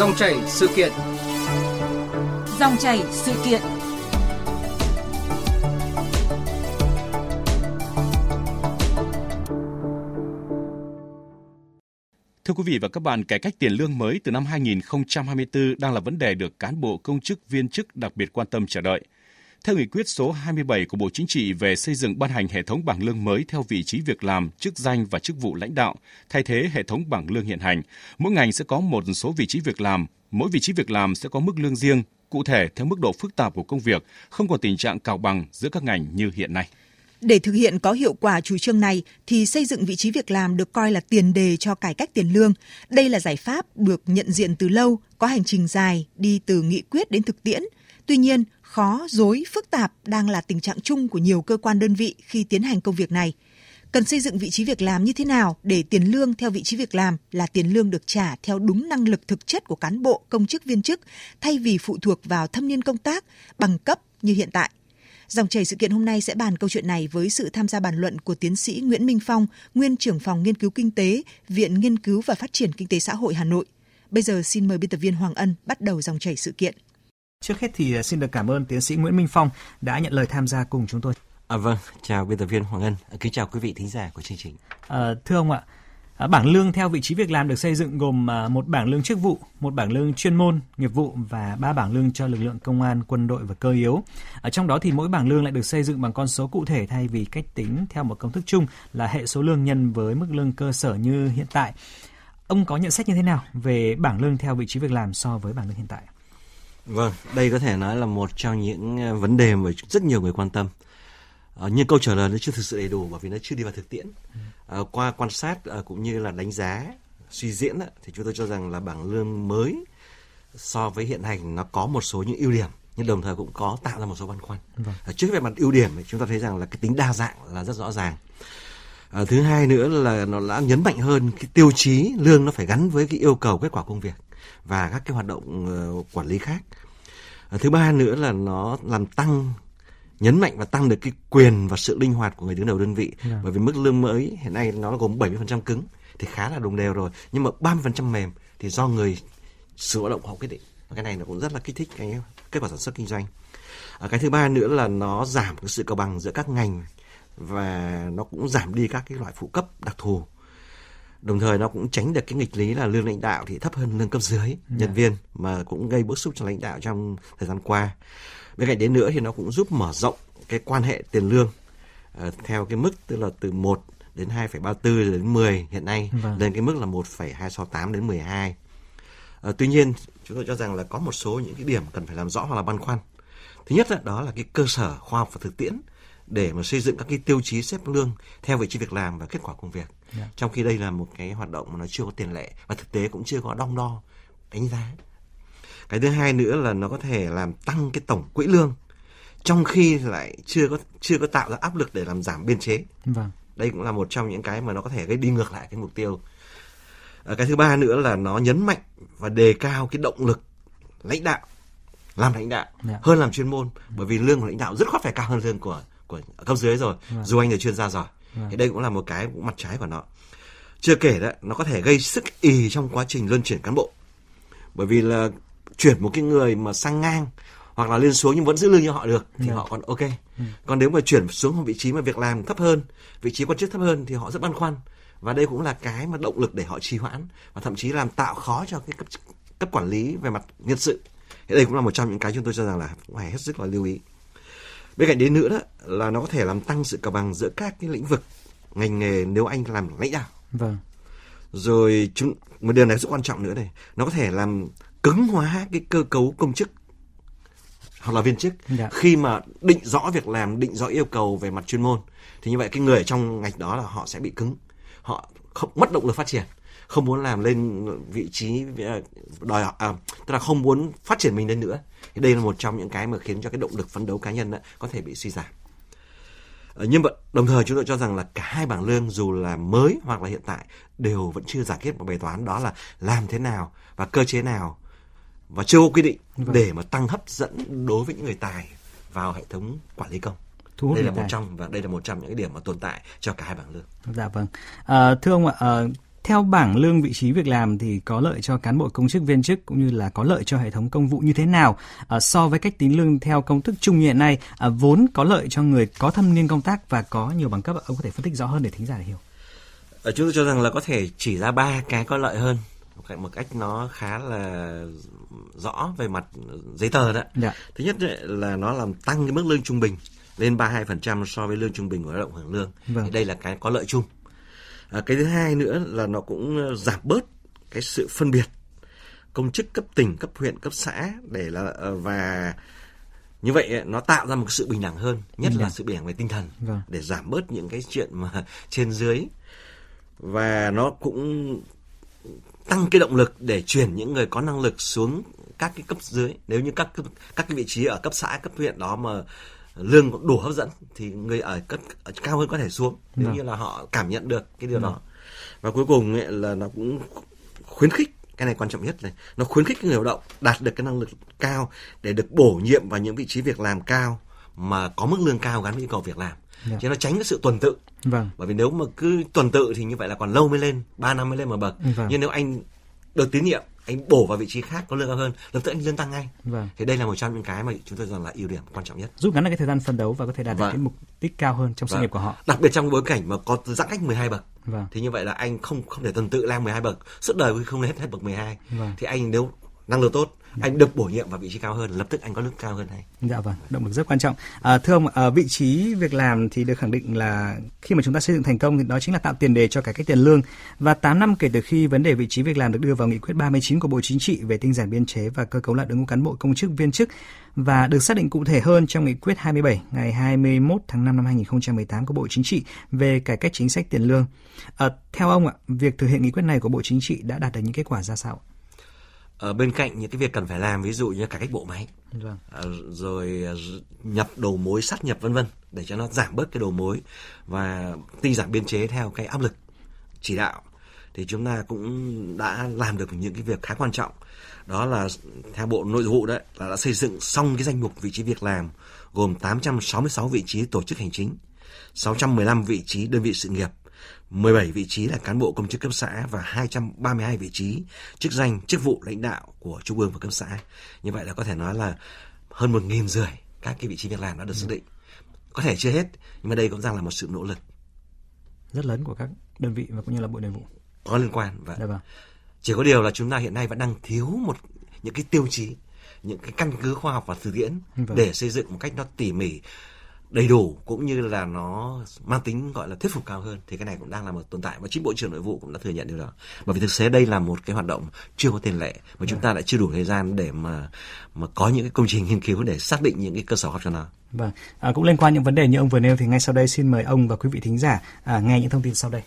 Dòng chảy sự kiện. Dòng chảy sự kiện. Thưa quý vị và các bạn, cải cách tiền lương mới từ năm 2024 đang là vấn đề được cán bộ công chức viên chức đặc biệt quan tâm chờ đợi. Theo nghị quyết số 27 của Bộ Chính trị về xây dựng ban hành hệ thống bảng lương mới theo vị trí việc làm, chức danh và chức vụ lãnh đạo, thay thế hệ thống bảng lương hiện hành, mỗi ngành sẽ có một số vị trí việc làm, mỗi vị trí việc làm sẽ có mức lương riêng, cụ thể theo mức độ phức tạp của công việc, không còn tình trạng cào bằng giữa các ngành như hiện nay. Để thực hiện có hiệu quả chủ trương này thì xây dựng vị trí việc làm được coi là tiền đề cho cải cách tiền lương. Đây là giải pháp được nhận diện từ lâu, có hành trình dài đi từ nghị quyết đến thực tiễn. Tuy nhiên, khó, dối, phức tạp đang là tình trạng chung của nhiều cơ quan đơn vị khi tiến hành công việc này. Cần xây dựng vị trí việc làm như thế nào để tiền lương theo vị trí việc làm là tiền lương được trả theo đúng năng lực thực chất của cán bộ, công chức viên chức thay vì phụ thuộc vào thâm niên công tác, bằng cấp như hiện tại. Dòng chảy sự kiện hôm nay sẽ bàn câu chuyện này với sự tham gia bàn luận của tiến sĩ Nguyễn Minh Phong, nguyên trưởng phòng nghiên cứu kinh tế, Viện Nghiên cứu và Phát triển Kinh tế Xã hội Hà Nội. Bây giờ xin mời biên tập viên Hoàng Ân bắt đầu dòng chảy sự kiện. Trước hết thì à, xin được cảm ơn tiến sĩ Nguyễn Minh Phong đã nhận lời tham gia cùng chúng tôi. À, vâng, chào biên tập viên Hoàng Ân, à, kính chào quý vị thính giả của chương trình. À, thưa ông ạ, à, bảng lương theo vị trí việc làm được xây dựng gồm một bảng lương chức vụ, một bảng lương chuyên môn, nghiệp vụ và ba bảng lương cho lực lượng công an, quân đội và cơ yếu. Ở trong đó thì mỗi bảng lương lại được xây dựng bằng con số cụ thể thay vì cách tính theo một công thức chung là hệ số lương nhân với mức lương cơ sở như hiện tại. Ông có nhận xét như thế nào về bảng lương theo vị trí việc làm so với bảng lương hiện tại? Vâng, đây có thể nói là một trong những ờ, vấn đề mà rất nhiều người quan tâm. À, nhưng câu trả lời nó chưa thực sự đầy đủ bởi vì nó chưa đi vào thực tiễn. À, qua quan sát à, cũng như là đánh giá, suy diễn á, thì chúng tôi cho rằng là bảng lương mới so với hiện hành nó có một số những ưu điểm nhưng đồng thời cũng có tạo ra một số băn khoăn. Vâng. À, trước về mặt ưu điểm thì chúng ta thấy rằng là cái tính đa dạng là rất rõ ràng. À, thứ hai nữa là nó đã nhấn mạnh hơn cái tiêu chí lương nó phải gắn với cái yêu cầu kết quả công việc và các cái hoạt động uh, quản lý khác. À, thứ ba nữa là nó làm tăng nhấn mạnh và tăng được cái quyền và sự linh hoạt của người đứng đầu đơn vị. Yeah. bởi vì mức lương mới hiện nay nó gồm 70% cứng thì khá là đồng đều rồi. Nhưng mà 30% mềm thì do người sử lao động họ quyết định. Và cái này nó cũng rất là kích thích cái kết quả sản xuất kinh doanh. À, cái thứ ba nữa là nó giảm cái sự cân bằng giữa các ngành và nó cũng giảm đi các cái loại phụ cấp đặc thù đồng thời nó cũng tránh được cái nghịch lý là lương lãnh đạo thì thấp hơn lương cấp dưới yeah. nhân dạ. viên mà cũng gây bức xúc cho lãnh đạo trong thời gian qua bên cạnh đến nữa thì nó cũng giúp mở rộng cái quan hệ tiền lương uh, theo cái mức tức là từ 1 đến 2,34 đến 10 hiện nay vâng. lên cái mức là 1,268 đến 12. Uh, ờ, tuy nhiên chúng tôi cho rằng là có một số những cái điểm cần phải làm rõ hoặc là băn khoăn. Thứ nhất đó là cái cơ sở khoa học và thực tiễn để mà xây dựng các cái tiêu chí xếp lương theo vị trí việc làm và kết quả công việc. Yeah. Dạ. Trong khi đây là một cái hoạt động mà nó chưa có tiền lệ và thực tế cũng chưa có đong đo đánh giá. Cái thứ hai nữa là nó có thể làm tăng cái tổng quỹ lương trong khi lại chưa có chưa có tạo ra áp lực để làm giảm biên chế. Vâng. Đây cũng là một trong những cái mà nó có thể gây đi ngược lại cái mục tiêu. À, cái thứ ba nữa là nó nhấn mạnh và đề cao cái động lực lãnh đạo làm lãnh đạo yeah. Dạ. hơn làm chuyên môn bởi vì lương của lãnh đạo rất khoát phải cao hơn lương của của cấp dưới rồi vâng. dù anh là chuyên gia giỏi vâng. thì đây cũng là một cái mặt trái của nó chưa kể đó nó có thể gây sức ì trong quá trình luân chuyển cán bộ bởi vì là chuyển một cái người mà sang ngang hoặc là lên xuống nhưng vẫn giữ lương như họ được thì. Vâng. họ còn ok ừ. còn nếu mà chuyển xuống một vị trí mà việc làm thấp hơn vị trí quan chức thấp hơn thì họ rất băn khoăn và đây cũng là cái mà động lực để họ trì hoãn và thậm chí làm tạo khó cho cái cấp cấp quản lý về mặt nhân sự thì đây cũng là một trong những cái chúng tôi cho rằng là phải hết sức là lưu ý bên cạnh đấy nữa đó là nó có thể làm tăng sự cân bằng giữa các cái lĩnh vực ngành nghề nếu anh làm lãnh đạo. Vâng. Rồi chúng một điều này rất quan trọng nữa này nó có thể làm cứng hóa cái cơ cấu công chức hoặc là viên chức. Dạ. khi mà định rõ việc làm định rõ yêu cầu về mặt chuyên môn thì như vậy cái người ở trong ngành đó là họ sẽ bị cứng họ không mất động lực phát triển không muốn làm lên vị trí ờ, đòi à, tức là không muốn phát triển mình lên nữa thì đây là một trong những cái mà khiến cho cái động lực phấn đấu cá nhân đó, có thể bị suy giảm ờ, nhưng mà đồng thời chúng tôi cho rằng là cả hai bảng lương dù là mới hoặc là hiện tại đều vẫn chưa giải quyết một bài toán đó là làm thế nào và cơ chế nào và chưa có quy định vâng. để mà tăng hấp dẫn đối với những người tài vào hệ thống quản lý công Thu đây là một trong và đây là một trong những cái điểm mà tồn tại cho cả hai bảng lương. Dạ vâng. À, thưa ông ạ, à, theo bảng lương vị trí việc làm thì có lợi cho cán bộ công chức viên chức cũng như là có lợi cho hệ thống công vụ như thế nào à, so với cách tính lương theo công thức chung như hiện nay à, vốn có lợi cho người có thâm niên công tác và có nhiều bằng cấp ông có thể phân tích rõ hơn để thính giả hiểu. Ở chúng tôi cho rằng là có thể chỉ ra ba cái có lợi hơn một cách, một cách nó khá là rõ về mặt giấy tờ đó. Dạ. Thứ nhất là nó làm tăng cái mức lương trung bình lên 32% so với lương trung bình của lao động hưởng lương. Vâng. Thì đây là cái có lợi chung. À, cái thứ hai nữa là nó cũng ờ, giảm bớt cái sự phân biệt công chức cấp tỉnh, cấp huyện, cấp xã để là ờ, và như vậy nó tạo ra một sự bình đẳng hơn, nhất là sự bình đẳng về tinh thần vâng. để giảm bớt những cái chuyện mà trên dưới. Và nó cũng tăng cái động lực để chuyển những người có năng lực xuống các cái cấp dưới. Nếu như các các cái vị trí ở cấp xã cấp huyện đó mà lương đủ hấp dẫn thì người ở cấp ở cao hơn có thể xuống nếu vâng. như là họ cảm nhận được cái điều vâng. đó và cuối cùng ấy, là nó cũng khuyến khích cái này quan trọng nhất này nó khuyến khích người lao động đạt được cái năng lực cao để được bổ nhiệm vào những vị trí việc làm cao mà có mức lương cao gắn với yêu cầu việc làm dạ. chứ nó tránh cái sự tuần tự vâng. bởi vì nếu mà cứ tuần tự thì như vậy là còn lâu mới lên 3 năm mới lên một bậc vâng. nhưng nếu anh được tín nhiệm anh bổ vào vị trí khác có lương cao hơn lập tức anh lương tăng ngay vâng. thì đây là một trong những cái mà chúng tôi rằng là ưu điểm quan trọng nhất giúp ngắn được cái thời gian phân đấu và có thể đạt vâng. được cái mục đích cao hơn trong sự vâng. nghiệp của họ đặc biệt trong bối cảnh mà có giãn cách 12 bậc vâng. thì như vậy là anh không không thể tuần tự lang 12 bậc suốt đời không hết hết bậc 12 vâng. thì anh nếu năng lực tốt anh được bổ nhiệm vào vị trí cao hơn lập tức anh có lương cao hơn này dạ vâng động lực rất quan trọng à, thưa ông à, vị trí việc làm thì được khẳng định là khi mà chúng ta xây dựng thành công thì đó chính là tạo tiền đề cho cải cách tiền lương và 8 năm kể từ khi vấn đề vị trí việc làm được đưa vào nghị quyết 39 của Bộ Chính trị về tinh giản biên chế và cơ cấu lại đội ngũ cán bộ công chức viên chức và được xác định cụ thể hơn trong nghị quyết 27 ngày 21 tháng 5 năm 2018 của Bộ Chính trị về cải cách chính sách tiền lương. À, theo ông ạ, việc thực hiện nghị quyết này của Bộ Chính trị đã đạt được những kết quả ra sao? Ở bên cạnh những cái việc cần phải làm ví dụ như cải cách bộ máy vâng. À, rồi à, nhập đầu mối sát nhập vân vân để cho nó giảm bớt cái đầu mối và tinh giảm biên chế theo cái áp lực chỉ đạo thì chúng ta cũng đã làm được những cái việc khá quan trọng đó là theo bộ nội vụ đấy là đã xây dựng xong cái danh mục vị trí việc làm gồm 866 vị trí tổ chức hành chính 615 vị trí đơn vị sự nghiệp 17 vị trí là cán bộ công chức cấp xã và 232 vị trí chức danh, chức vụ lãnh đạo của trung ương và cấp xã. Như vậy là có thể nói là hơn một nghìn rưỡi các cái vị trí việc làm đã được xác định. Có thể chưa hết, nhưng mà đây cũng đang là một sự nỗ lực rất lớn của các đơn vị và cũng như là bộ nội vụ có liên quan và vâng. chỉ có điều là chúng ta hiện nay vẫn đang thiếu một những cái tiêu chí những cái căn cứ khoa học và thực tiễn vâng. để xây dựng một cách nó tỉ mỉ đầy đủ cũng như là nó mang tính gọi là thuyết phục cao hơn thì cái này cũng đang là một tồn tại. Và chính bộ trưởng nội vụ cũng đã thừa nhận điều đó. Bởi vì thực tế đây là một cái hoạt động chưa có tiền lệ mà chúng ta lại chưa đủ thời gian để mà mà có những cái công trình nghiên cứu để xác định những cái cơ sở học cho nó. Vâng. À, cũng liên quan những vấn đề như ông vừa nêu thì ngay sau đây xin mời ông và quý vị thính giả à, nghe những thông tin sau đây.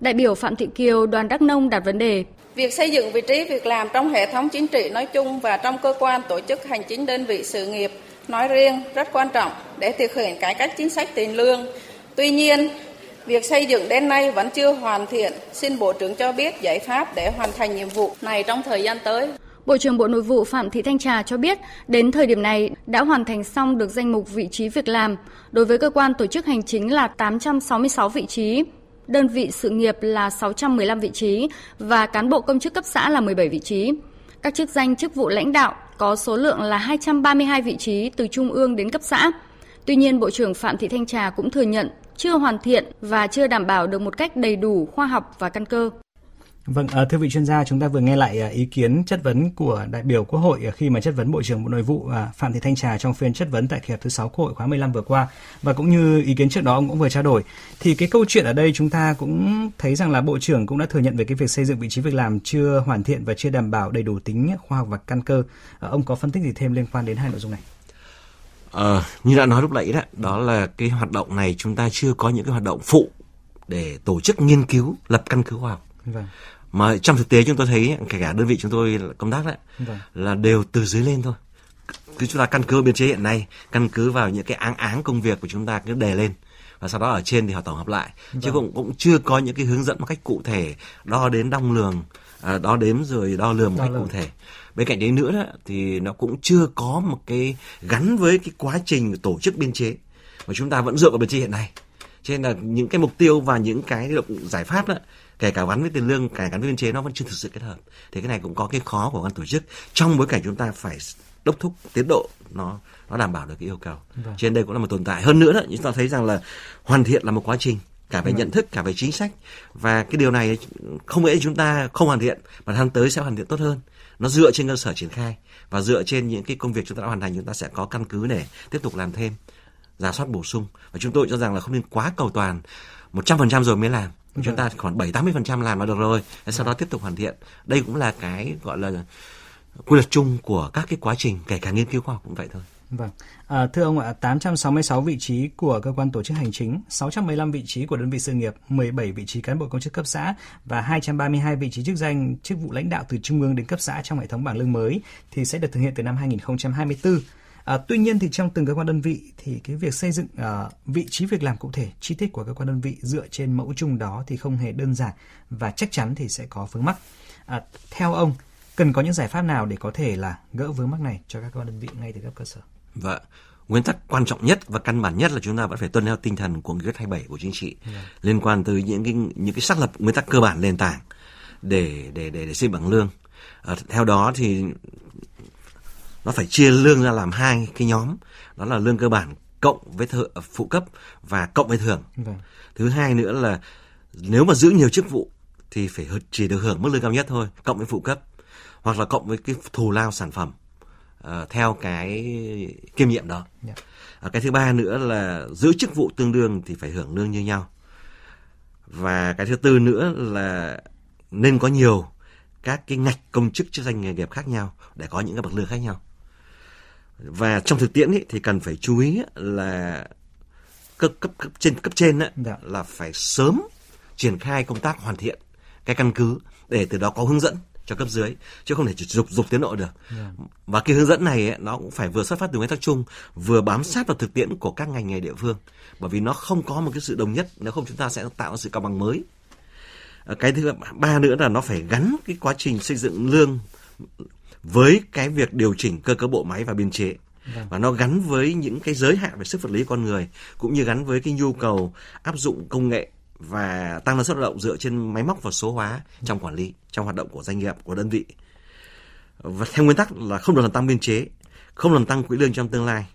Đại biểu Phạm Thị Kiều, đoàn Đắk Nông đặt vấn đề. Việc xây dựng vị trí việc làm trong hệ thống chính trị nói chung và trong cơ quan tổ chức hành chính đơn vị sự nghiệp nói riêng rất quan trọng để thực hiện cải cách chính sách tiền lương. Tuy nhiên, việc xây dựng đến nay vẫn chưa hoàn thiện. Xin Bộ trưởng cho biết giải pháp để hoàn thành nhiệm vụ này trong thời gian tới. Bộ trưởng Bộ Nội vụ Phạm Thị Thanh Trà cho biết, đến thời điểm này đã hoàn thành xong được danh mục vị trí việc làm. Đối với cơ quan tổ chức hành chính là 866 vị trí, đơn vị sự nghiệp là 615 vị trí và cán bộ công chức cấp xã là 17 vị trí. Các chức danh chức vụ lãnh đạo có số lượng là 232 vị trí từ trung ương đến cấp xã. Tuy nhiên, Bộ trưởng Phạm Thị Thanh Trà cũng thừa nhận chưa hoàn thiện và chưa đảm bảo được một cách đầy đủ, khoa học và căn cơ. Vâng, à, thưa vị chuyên gia, chúng ta vừa nghe lại à, ý kiến chất vấn của đại biểu Quốc hội à, khi mà chất vấn Bộ trưởng Bộ Nội vụ Phạm Thị Thanh Trà trong phiên chất vấn tại kỳ họp thứ 6 Quốc hội khóa 15 vừa qua và cũng như ý kiến trước đó ông cũng vừa trao đổi. Thì cái câu chuyện ở đây chúng ta cũng thấy rằng là Bộ trưởng cũng đã thừa nhận về cái việc xây dựng vị trí việc làm chưa hoàn thiện và chưa đảm bảo đầy đủ tính khoa học và căn cơ. Ông có phân tích gì thêm liên quan đến hai nội dung này? Ờ, như đã nói lúc nãy đó, đó là cái hoạt động này chúng ta chưa có những cái hoạt động phụ để tổ chức nghiên cứu lập căn cứ khoa học. Vâng mà trong thực tế chúng tôi thấy kể cả đơn vị chúng tôi công tác đấy vâng. là đều từ dưới lên thôi cứ chúng ta căn cứ biên chế hiện nay căn cứ vào những cái áng áng công việc của chúng ta cứ đề lên và sau đó ở trên thì họ tổng hợp lại vâng. chứ cũng cũng chưa có những cái hướng dẫn một cách cụ thể đo đến đong lường à, đo đếm rồi đo lường một đo cách lường. cụ thể bên cạnh đấy nữa đó, thì nó cũng chưa có một cái gắn với cái quá trình tổ chức biên chế mà chúng ta vẫn dựa vào biên chế hiện nay cho nên là những cái mục tiêu và những cái giải pháp đó kể cả gắn với tiền lương kể cả gắn với biên chế nó vẫn chưa thực sự kết hợp. Thì cái này cũng có cái khó của ban tổ chức. Trong bối cảnh chúng ta phải đốc thúc tiến độ nó nó đảm bảo được cái yêu cầu. Vâng. trên đây cũng là một tồn tại. Hơn nữa đó chúng ta thấy rằng là hoàn thiện là một quá trình cả về vâng. nhận thức cả về chính sách. Và cái điều này không lẽ chúng ta không hoàn thiện mà tháng tới sẽ hoàn thiện tốt hơn. Nó dựa trên cơ sở triển khai và dựa trên những cái công việc chúng ta đã hoàn thành chúng ta sẽ có căn cứ để tiếp tục làm thêm giả soát bổ sung. Và chúng tôi cho rằng là không nên quá cầu toàn. 100% rồi mới làm. Chúng ta khoảng 7 80% làm là được rồi. Sau đó tiếp tục hoàn thiện. Đây cũng là cái gọi là quy luật chung của các cái quá trình kể cả nghiên cứu khoa học cũng vậy thôi. Vâng. À, thưa ông ạ, 866 vị trí của cơ quan tổ chức hành chính, 615 vị trí của đơn vị sự nghiệp, 17 vị trí cán bộ công chức cấp xã và 232 vị trí chức danh, chức vụ lãnh đạo từ trung ương đến cấp xã trong hệ thống bảng lương mới thì sẽ được thực hiện từ năm 2024. À, tuy nhiên thì trong từng cơ quan đơn vị thì cái việc xây dựng à, vị trí việc làm cụ thể chi tiết của cơ quan đơn vị dựa trên mẫu chung đó thì không hề đơn giản và chắc chắn thì sẽ có vướng mắc. À, theo ông cần có những giải pháp nào để có thể là gỡ vướng mắc này cho các cơ quan đơn vị ngay từ cấp cơ sở? Vâng. Nguyên tắc quan trọng nhất và căn bản nhất là chúng ta vẫn phải tuân theo tinh thần của nghị quyết 27 của chính trị yeah. Dạ. liên quan tới những cái những cái xác lập nguyên tắc cơ bản nền tảng để để để, để xây bằng lương. À, theo đó thì nó phải chia lương ra làm hai cái nhóm đó là lương cơ bản cộng với thợ, phụ cấp và cộng với thưởng vâng. thứ hai nữa là nếu mà giữ nhiều chức vụ thì phải chỉ được hưởng mức lương cao nhất thôi cộng với phụ cấp hoặc là cộng với cái thù lao sản phẩm uh, theo cái kiêm nhiệm đó yeah. Dạ. uh, cái thứ ba nữa là giữ chức vụ tương đương thì phải hưởng lương như nhau và cái thứ tư nữa là nên có nhiều các cái ngạch công chức chức danh nghề nghiệp khác nhau để có những cái bậc lương khác nhau và trong thực tiễn ý, thì cần phải chú ý là cấp cấp, cấp trên cấp trên ấy, dạ. là phải sớm triển khai công tác hoàn thiện cái căn cứ để từ đó có hướng dẫn cho cấp dưới chứ không thể chỉ dục dục tiến độ được yeah. Dạ. và cái hướng dẫn này ấy, nó cũng phải vừa xuất phát từ nguyên tắc chung vừa bám sát vào thực tiễn của các ngành nghề địa phương bởi vì nó không có một cái sự đồng nhất nếu không chúng ta sẽ tạo ra sự công bằng mới ờ, cái thứ ba nữa là nó phải gắn cái quá trình xây dựng lương với cái việc điều chỉnh cơ cấu bộ máy và biên chế Vâng. và nó gắn với những cái giới hạn về sức vật lý con người cũng như gắn với cái nhu cầu áp dụng công nghệ và tăng năng suất lao động dựa trên máy móc và số hóa trong quản lý trong hoạt động của doanh nghiệp của đơn vị và theo nguyên tắc là không được làm tăng biên chế không làm tăng quỹ lương trong tương lai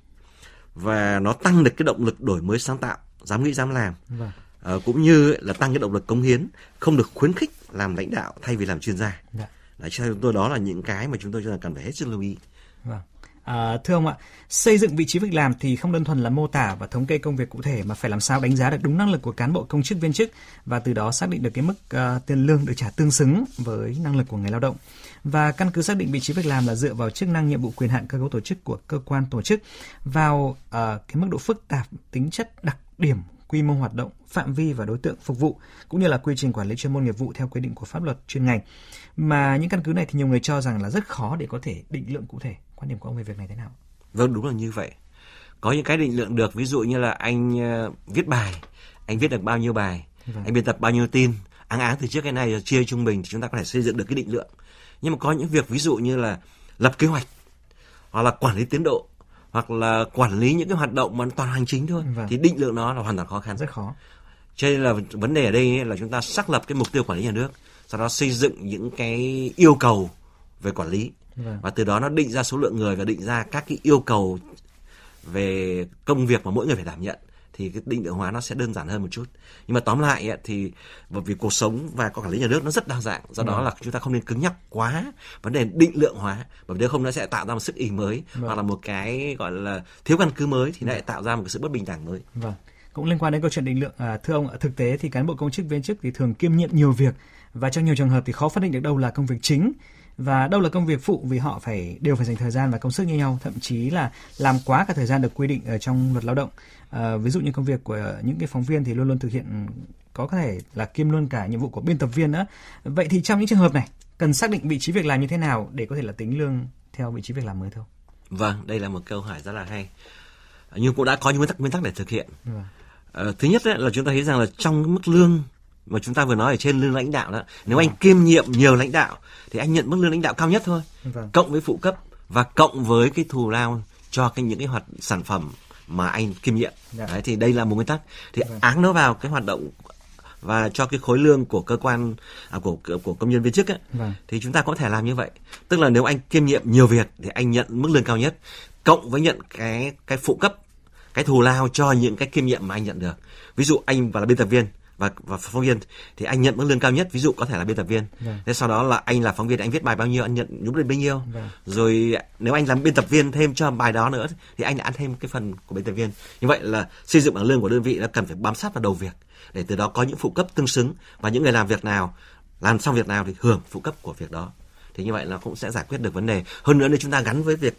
và nó tăng được cái động lực đổi mới sáng tạo dám nghĩ dám làm vâng. à, cũng như là tăng cái động lực cống hiến không được khuyến khích làm lãnh đạo thay vì làm chuyên gia dạ. Đấy, cho tôi đó là những cái mà chúng tôi cho là cần phải hết sức lưu ý. Vâng. À, thưa ông ạ, xây dựng vị trí việc làm thì không đơn thuần là mô tả và thống kê công việc cụ thể mà phải làm sao đánh giá được đúng năng lực của cán bộ công chức viên chức và từ đó xác định được cái mức uh, tiền lương được trả tương xứng với năng lực của người lao động. Và căn cứ xác định vị trí việc làm là dựa vào chức năng nhiệm vụ quyền hạn cơ cấu tổ chức của cơ quan tổ chức vào uh, cái mức độ phức tạp, tính chất đặc điểm quy mô hoạt động, phạm vi và đối tượng phục vụ cũng như là quy trình quản lý chuyên môn nghiệp vụ theo quy định của pháp luật chuyên ngành. Mà những căn cứ này thì nhiều người cho rằng là rất khó để có thể định lượng cụ thể. Quan điểm của ông về việc này thế nào? Vâng, đúng là như vậy. Có những cái định lượng được, ví dụ như là anh uh, viết bài, anh viết được bao nhiêu bài, vâng. anh biên tập bao nhiêu tin, áng áng từ trước cái này chia trung bình thì chúng ta có thể xây dựng được cái định lượng. Nhưng mà có những việc ví dụ như là lập kế hoạch hoặc là quản lý tiến độ hoặc là quản lý những cái hoạt động mà toàn hành chính thôi vâng. thì định lượng nó là hoàn toàn khó khăn rất khó cho nên là vấn đề ở đây là chúng ta xác lập cái mục tiêu quản lý nhà nước sau đó xây dựng những cái yêu cầu về quản lý vâng. và từ đó nó định ra số lượng người và định ra các cái yêu cầu về công việc mà mỗi người phải đảm nhận thì cái định lượng hóa nó sẽ đơn giản hơn một chút. Nhưng mà tóm lại thì bởi vì cuộc sống và quản lý nhà nước nó rất đa dạng do đó vâng. là chúng ta không nên cứng nhắc quá vấn đề định lượng hóa bởi vì nếu không nó sẽ tạo ra một sức ý mới vâng. hoặc là một cái gọi là thiếu căn cứ mới thì nó lại tạo ra một cái sự bất bình đẳng mới. Vâng. Cũng liên quan đến câu chuyện định lượng à, thưa ông thực tế thì cán bộ công chức viên chức thì thường kiêm nhiệm nhiều việc và trong nhiều trường hợp thì khó phân định được đâu là công việc chính và đâu là công việc phụ vì họ phải đều phải dành thời gian và công sức như nhau thậm chí là làm quá cả thời gian được quy định ở trong luật lao động. À, ví dụ như công việc của những cái phóng viên thì luôn luôn thực hiện có thể là kiêm luôn cả nhiệm vụ của biên tập viên nữa. Vậy thì trong những trường hợp này cần xác định vị trí việc làm như thế nào để có thể là tính lương theo vị trí việc làm mới thôi? Vâng đây là một câu hỏi rất là hay. Nhưng cũng đã có những nguyên tắc nguyên tắc để thực hiện. Vâng. à, thứ nhất ấy, là chúng ta thấy rằng là trong mức lương mà chúng ta vừa nói ở trên lương lãnh đạo đó nếu vâng. anh kiêm nhiệm nhiều lãnh đạo thì anh nhận mức lương lãnh đạo cao nhất thôi vâng. cộng với phụ cấp và cộng với cái thù lao cho cái những cái hoạt sản phẩm mà anh kiêm nhiệm Dạ. đấy thì đây là một nguyên tắc thì Vâng. áng nó vào cái hoạt động và cho cái khối lương của cơ quan à, của của công nhân viên chức ấy, Vâng. thì chúng ta có thể làm như vậy tức là nếu anh kiêm nhiệm nhiều việc thì anh nhận mức lương cao nhất cộng với nhận cái cái phụ cấp cái thù lao cho những cái kiêm nhiệm mà anh nhận được ví dụ anh và là biên tập viên và và phóng viên thì anh nhận mức lương cao nhất ví dụ có thể là biên tập viên. Vâng. thế sau đó là anh là phóng viên anh viết bài bao nhiêu anh nhận nhúng được bấy nhiêu. Vâng. rồi nếu anh làm biên tập viên thêm cho bài đó nữa thì anh lại ăn thêm cái phần của biên tập viên. Như vậy là xây dựng bảng lương của đơn vị nó cần phải bám sát vào đầu việc để từ đó có những phụ cấp tương xứng và những người làm việc nào làm xong việc nào thì hưởng phụ cấp của việc đó. Thì như vậy nó cũng sẽ giải quyết được vấn đề. Hơn nữa nếu chúng ta gắn với việc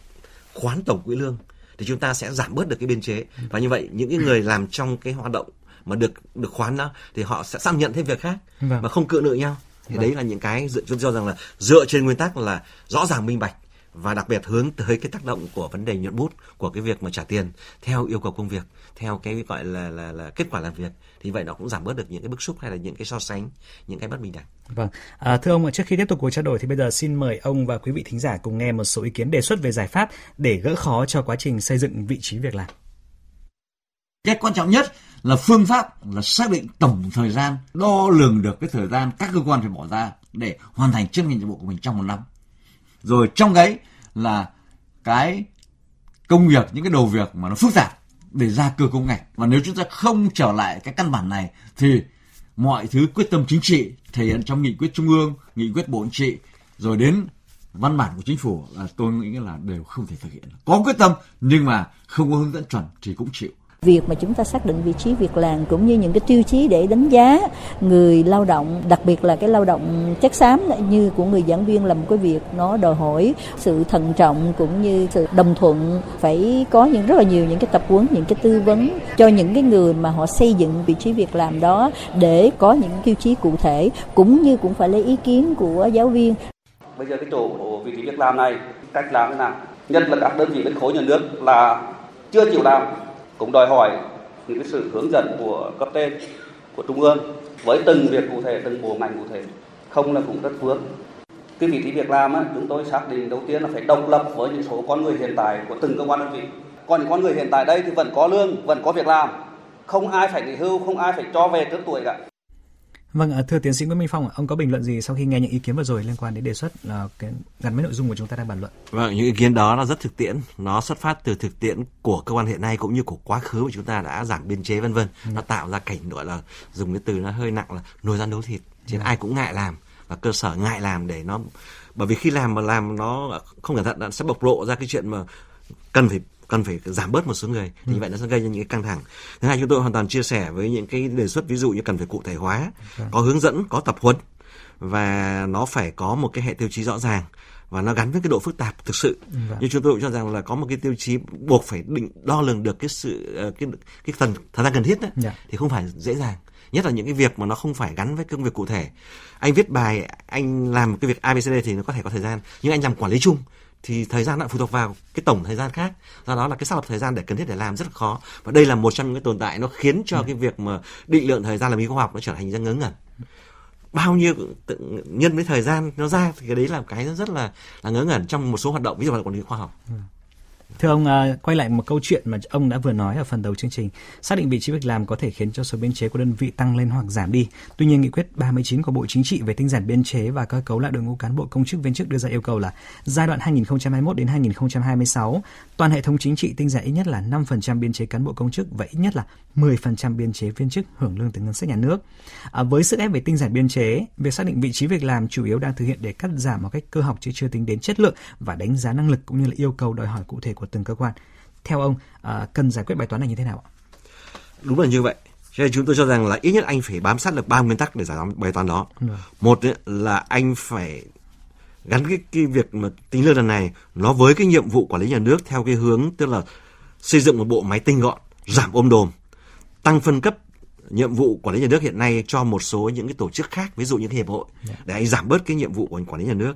khoán tổng quỹ lương thì chúng ta sẽ giảm bớt được cái biên chế. Và như vậy những cái người làm trong cái hoạt động mà được được khoán đó thì họ sẽ sang nhận thêm việc khác Vâng. mà không cự nợ nhau thì Vâng. đấy là những cái dựa chúng cho rằng là dựa trên nguyên tắc là rõ ràng minh bạch và đặc biệt hướng tới cái tác động của vấn đề nhuận bút của cái việc mà trả tiền theo yêu cầu công việc theo cái gọi là là là kết quả làm việc thì vậy nó cũng giảm bớt được những cái bức xúc hay là những cái so sánh những cái bất bình đẳng Vâng, à, thưa ông, trước khi tiếp tục cuộc trao đổi thì bây giờ xin mời ông và quý vị thính giả cùng nghe một số ý kiến đề xuất về giải pháp để gỡ khó cho quá trình xây dựng vị trí việc làm. Cái quan trọng nhất là phương pháp là xác định tổng thời gian, đo lường được cái thời gian các cơ quan phải bỏ ra để hoàn thành chức năng nhiệm vụ của mình trong một năm. Rồi trong đấy là cái công việc, những cái đầu việc mà nó phức tạp để ra cơ công ngạch. Và nếu chúng ta không trở lại cái căn bản này thì mọi thứ quyết tâm chính trị thể hiện trong nghị quyết trung ương, nghị quyết bộ chính trị rồi đến văn bản của chính phủ là tôi nghĩ là đều không thể thực hiện. Có quyết tâm nhưng mà không có hướng dẫn chuẩn thì cũng chịu. Việc mà chúng ta xác định vị trí việc làm cũng như những cái tiêu chí để đánh giá người lao động, đặc biệt là cái lao động chất xám như của người giảng viên là một cái việc nó đòi hỏi sự thận trọng cũng như sự đồng thuận. Phải có những rất là nhiều những cái tập huấn, những cái tư vấn cho những cái người mà họ xây dựng vị trí việc làm đó để có những tiêu chí cụ thể cũng như cũng phải lấy ý kiến của giáo viên. Bây giờ cái chỗ vị trí việc làm này cách làm thế nào? Nhất là các đơn vị bên khối nhà nước là chưa chịu làm cũng đòi hỏi những cái sự hướng dẫn của cấp trên của trung ương với từng việc cụ thể từng bộ ngành cụ thể không là cũng rất vướng. Cái vị trí việc làm á, chúng tôi xác định đầu tiên là phải độc lập với những số con người hiện tại của từng cơ quan đơn vị. Còn những con người hiện tại đây thì vẫn có lương vẫn có việc làm. Không ai phải nghỉ hưu không ai phải cho về trước tuổi cả. Vâng, à, thưa tiến sĩ Nguyễn Minh Phong, ạ, ông có bình luận gì sau khi nghe những ý kiến vừa rồi liên quan đến đề xuất là cái, gắn với nội dung của chúng ta đang bàn luận? Vâng, những ý kiến đó nó rất thực tiễn, nó xuất phát từ thực tiễn của cơ quan hiện nay cũng như của quá khứ mà chúng ta đã giảm biên chế vân vân. Nó tạo ra cảnh gọi là dùng cái từ nó hơi nặng là nồi ra nấu thịt, chứ ai cũng ngại làm và cơ sở ngại làm để nó bởi vì khi làm mà làm nó không cẩn thận nó sẽ bộc lộ ra cái chuyện mà cần phải cần phải giảm bớt một số người thì như vậy nó sẽ gây ra những cái căng thẳng. Thứ hai chúng tôi hoàn toàn chia sẻ với những cái đề xuất ví dụ như cần phải cụ thể hóa có hướng dẫn có tập huấn và nó phải có một cái hệ tiêu chí rõ ràng và nó gắn với cái độ phức tạp thực sự. Vâng. nhưng chúng tôi cũng cho rằng là có một cái tiêu chí buộc phải định đo lường được cái sự ờ, cái cái phần thời gian cần thiết đấy Dạ. thì không phải dễ dàng. Nhất là những cái việc mà nó không phải gắn với công việc cụ thể. Anh viết bài anh làm cái việc abcd thì nó có thể có thời gian nhưng anh làm quản lý chung thì thời gian lại phụ thuộc vào cái tổng thời gian khác. Do đó là cái xác lập thời gian để cần thiết để làm rất là khó. Và đây là một trong những cái tồn tại nó khiến cho cái việc mà định lượng thời gian làm cứu khoa học nó trở thành ra ngớ ngẩn. Bao nhiêu tự, nhân với thời gian nó ra thì cái đấy là cái rất là là ngớ ngẩn trong một số hoạt động ví dụ là quản lý khoa học Thưa ông, à, quay lại một câu chuyện mà ông đã vừa nói ở phần đầu chương trình, xác định vị trí việc làm có thể khiến cho số biên chế của đơn vị tăng lên hoặc giảm đi. Tuy nhiên, nghị quyết 39 của Bộ Chính trị về tinh giản biên chế và cơ cấu lại đội ngũ cán bộ công chức viên chức đưa ra yêu cầu là giai đoạn 2021 đến 2026, toàn hệ thống chính trị tinh giản ít nhất là 5% biên chế cán bộ công chức và ít nhất là 10% biên chế viên chức hưởng lương từ ngân sách nhà nước. À, với sức ép về tinh giản biên chế, việc xác định vị trí việc làm chủ yếu đang thực hiện để cắt giảm một cách cơ học chứ chưa tính đến chất lượng và đánh giá năng lực cũng như là yêu cầu đòi hỏi cụ thể của từng cơ quan. Theo ông, à, cần giải quyết bài toán này như thế nào ạ? đúng là như vậy cho nên chúng tôi cho rằng là ít nhất anh phải bám sát được ba nguyên tắc để giải quyết bài toán đó Vâng. một là anh phải gắn cái cái việc mà tính lương lần này nó với cái nhiệm vụ quản lý nhà nước theo cái hướng tức là xây dựng một bộ máy tinh gọn giảm ôm đồm tăng phân cấp nhiệm vụ quản lý nhà nước hiện nay cho một số những cái tổ chức khác ví dụ cái hiệp hội để anh giảm bớt cái nhiệm vụ của anh quản lý nhà nước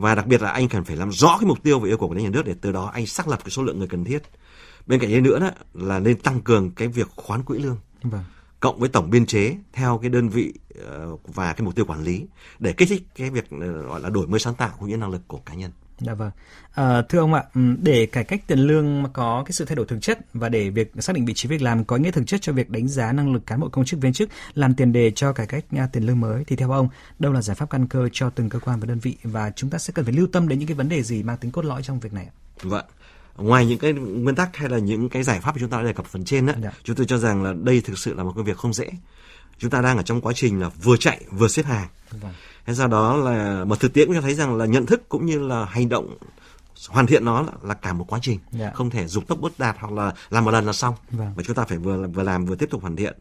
và đặc biệt là anh cần phải làm rõ cái mục tiêu và yêu cầu của nhà nước để từ đó anh xác lập cái số lượng người cần thiết. Bên cạnh đấy nữa đó là nên tăng cường cái việc khoán quỹ lương. Vâng. cộng với tổng biên chế theo cái đơn vị ờ, và cái mục tiêu quản lý để kích thích cái việc ờ, gọi là đổi mới sáng tạo cũng như năng lực của cá nhân Dạ vâng. À, thưa ông ạ, để cải cách tiền lương có cái sự thay đổi thực chất và để việc xác định vị trí việc làm có nghĩa thực chất cho việc đánh giá năng lực cán bộ công chức viên chức làm tiền đề cho cải cách à, tiền lương mới thì theo ông đâu là giải pháp căn cơ cho từng cơ quan và đơn vị và chúng ta sẽ cần phải lưu tâm đến những cái vấn đề gì mang tính cốt lõi trong việc này? Vâng ngoài những cái nguyên tắc hay là những cái giải pháp mà chúng ta đã đề cập phần trên đó, dạ. chúng tôi cho rằng là đây thực sự là một công việc không dễ. Chúng ta đang ở trong quá trình là vừa chạy vừa xếp hàng. Vâng. Thế do đó là mà thực tiễn cũng cho thấy rằng là nhận thức cũng như là hành động hoàn thiện nó là, là cả một quá trình yeah. Dạ. không thể dục tốc bất đạt hoặc là làm một lần là xong vâng. mà chúng ta phải vừa vừa làm vừa tiếp tục hoàn thiện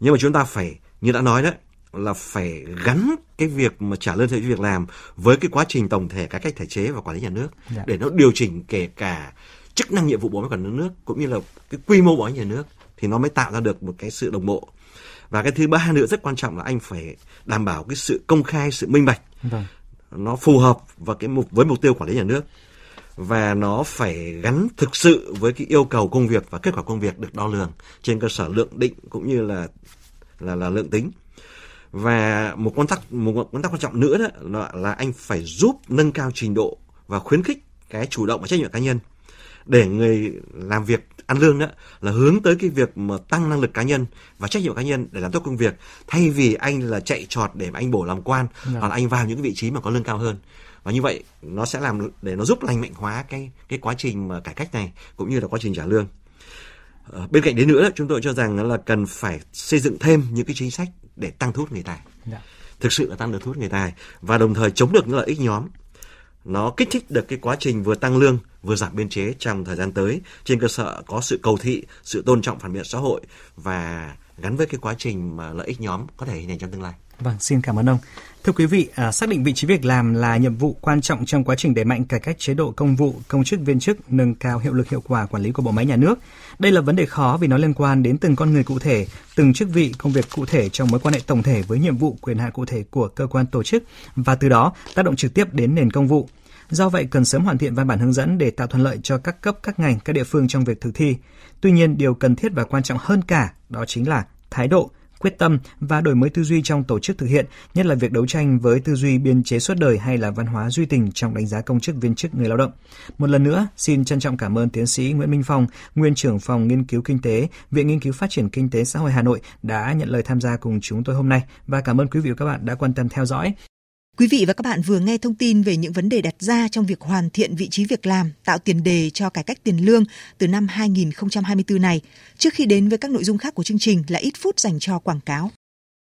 nhưng mà chúng ta phải như đã nói đấy là phải gắn cái việc mà trả lương theo việc làm với cái quá trình tổng thể cải cách thể chế và quản lý nhà nước yeah. Dạ. để nó điều chỉnh kể cả chức năng nhiệm vụ bộ máy quản lý nhà nước cũng như là cái quy mô bộ máy nhà nước thì nó mới tạo ra được một cái sự đồng bộ và cái thứ ba nữa rất quan trọng là anh phải đảm bảo cái sự công khai sự minh bạch. Vâng. nó phù hợp và cái mục với mục tiêu quản lý nhà nước. Và nó phải gắn thực sự với cái yêu cầu công việc và kết quả công việc được đo lường trên cơ sở lượng định cũng như là là là lượng tính. Và một con tắc một con tắc quan trọng nữa đó là, là anh phải giúp nâng cao trình độ và khuyến khích cái chủ động và trách nhiệm cá nhân để người làm việc ăn lương đó là hướng tới cái việc mà tăng năng lực cá nhân và trách nhiệm cá nhân để làm tốt công việc thay vì anh là chạy trọt để mà anh bổ làm quan Được. Dạ. hoặc là anh vào những cái vị trí mà có lương cao hơn và như vậy nó sẽ làm để nó giúp lành mạnh hóa cái cái quá trình mà cải cách này cũng như là quá trình trả lương ờ, bên cạnh đấy nữa chúng tôi cho rằng là cần phải xây dựng thêm những cái chính sách để tăng thu hút người tài dạ. thực sự là tăng được thu hút người tài và đồng thời chống được những lợi ích nhóm nó kích thích được cái quá trình vừa tăng lương vừa giảm biên chế trong thời gian tới trên cơ sở có sự cầu thị, sự tôn trọng phản biện xã hội và gắn với cái quá trình mà lợi ích nhóm có thể hình thành trong tương lai. Vâng, xin cảm ơn ông. Thưa quý vị, à, xác định vị trí việc làm là nhiệm vụ quan trọng trong quá trình đẩy mạnh cải cách chế độ công vụ, công chức viên chức, nâng cao hiệu lực hiệu quả quản lý của bộ máy nhà nước. Đây là vấn đề khó vì nó liên quan đến từng con người cụ thể, từng chức vị, công việc cụ thể trong mối quan hệ tổng thể với nhiệm vụ quyền hạn cụ thể của cơ quan tổ chức và từ đó tác động trực tiếp đến nền công vụ. Do vậy cần sớm hoàn thiện văn bản hướng dẫn để tạo thuận lợi cho các cấp, các ngành, các địa phương trong việc thực thi. Tuy nhiên, điều cần thiết và quan trọng hơn cả đó chính là thái độ, quyết tâm và đổi mới tư duy trong tổ chức thực hiện, nhất là việc đấu tranh với tư duy biên chế suốt đời hay là văn hóa duy tình trong đánh giá công chức viên chức người lao động. Một lần nữa, xin trân trọng cảm ơn tiến sĩ Nguyễn Minh Phong, nguyên trưởng phòng nghiên cứu kinh tế, Viện Nghiên cứu Phát triển Kinh tế Xã hội Hà Nội đã nhận lời tham gia cùng chúng tôi hôm nay và cảm ơn quý vị và các bạn đã quan tâm theo dõi. Quý vị và các bạn vừa nghe thông tin về những vấn đề đặt ra trong việc hoàn thiện vị trí việc làm, tạo tiền đề cho cải cách tiền lương từ năm 2024 này. Trước khi đến với các nội dung khác của chương trình là ít phút dành cho quảng cáo.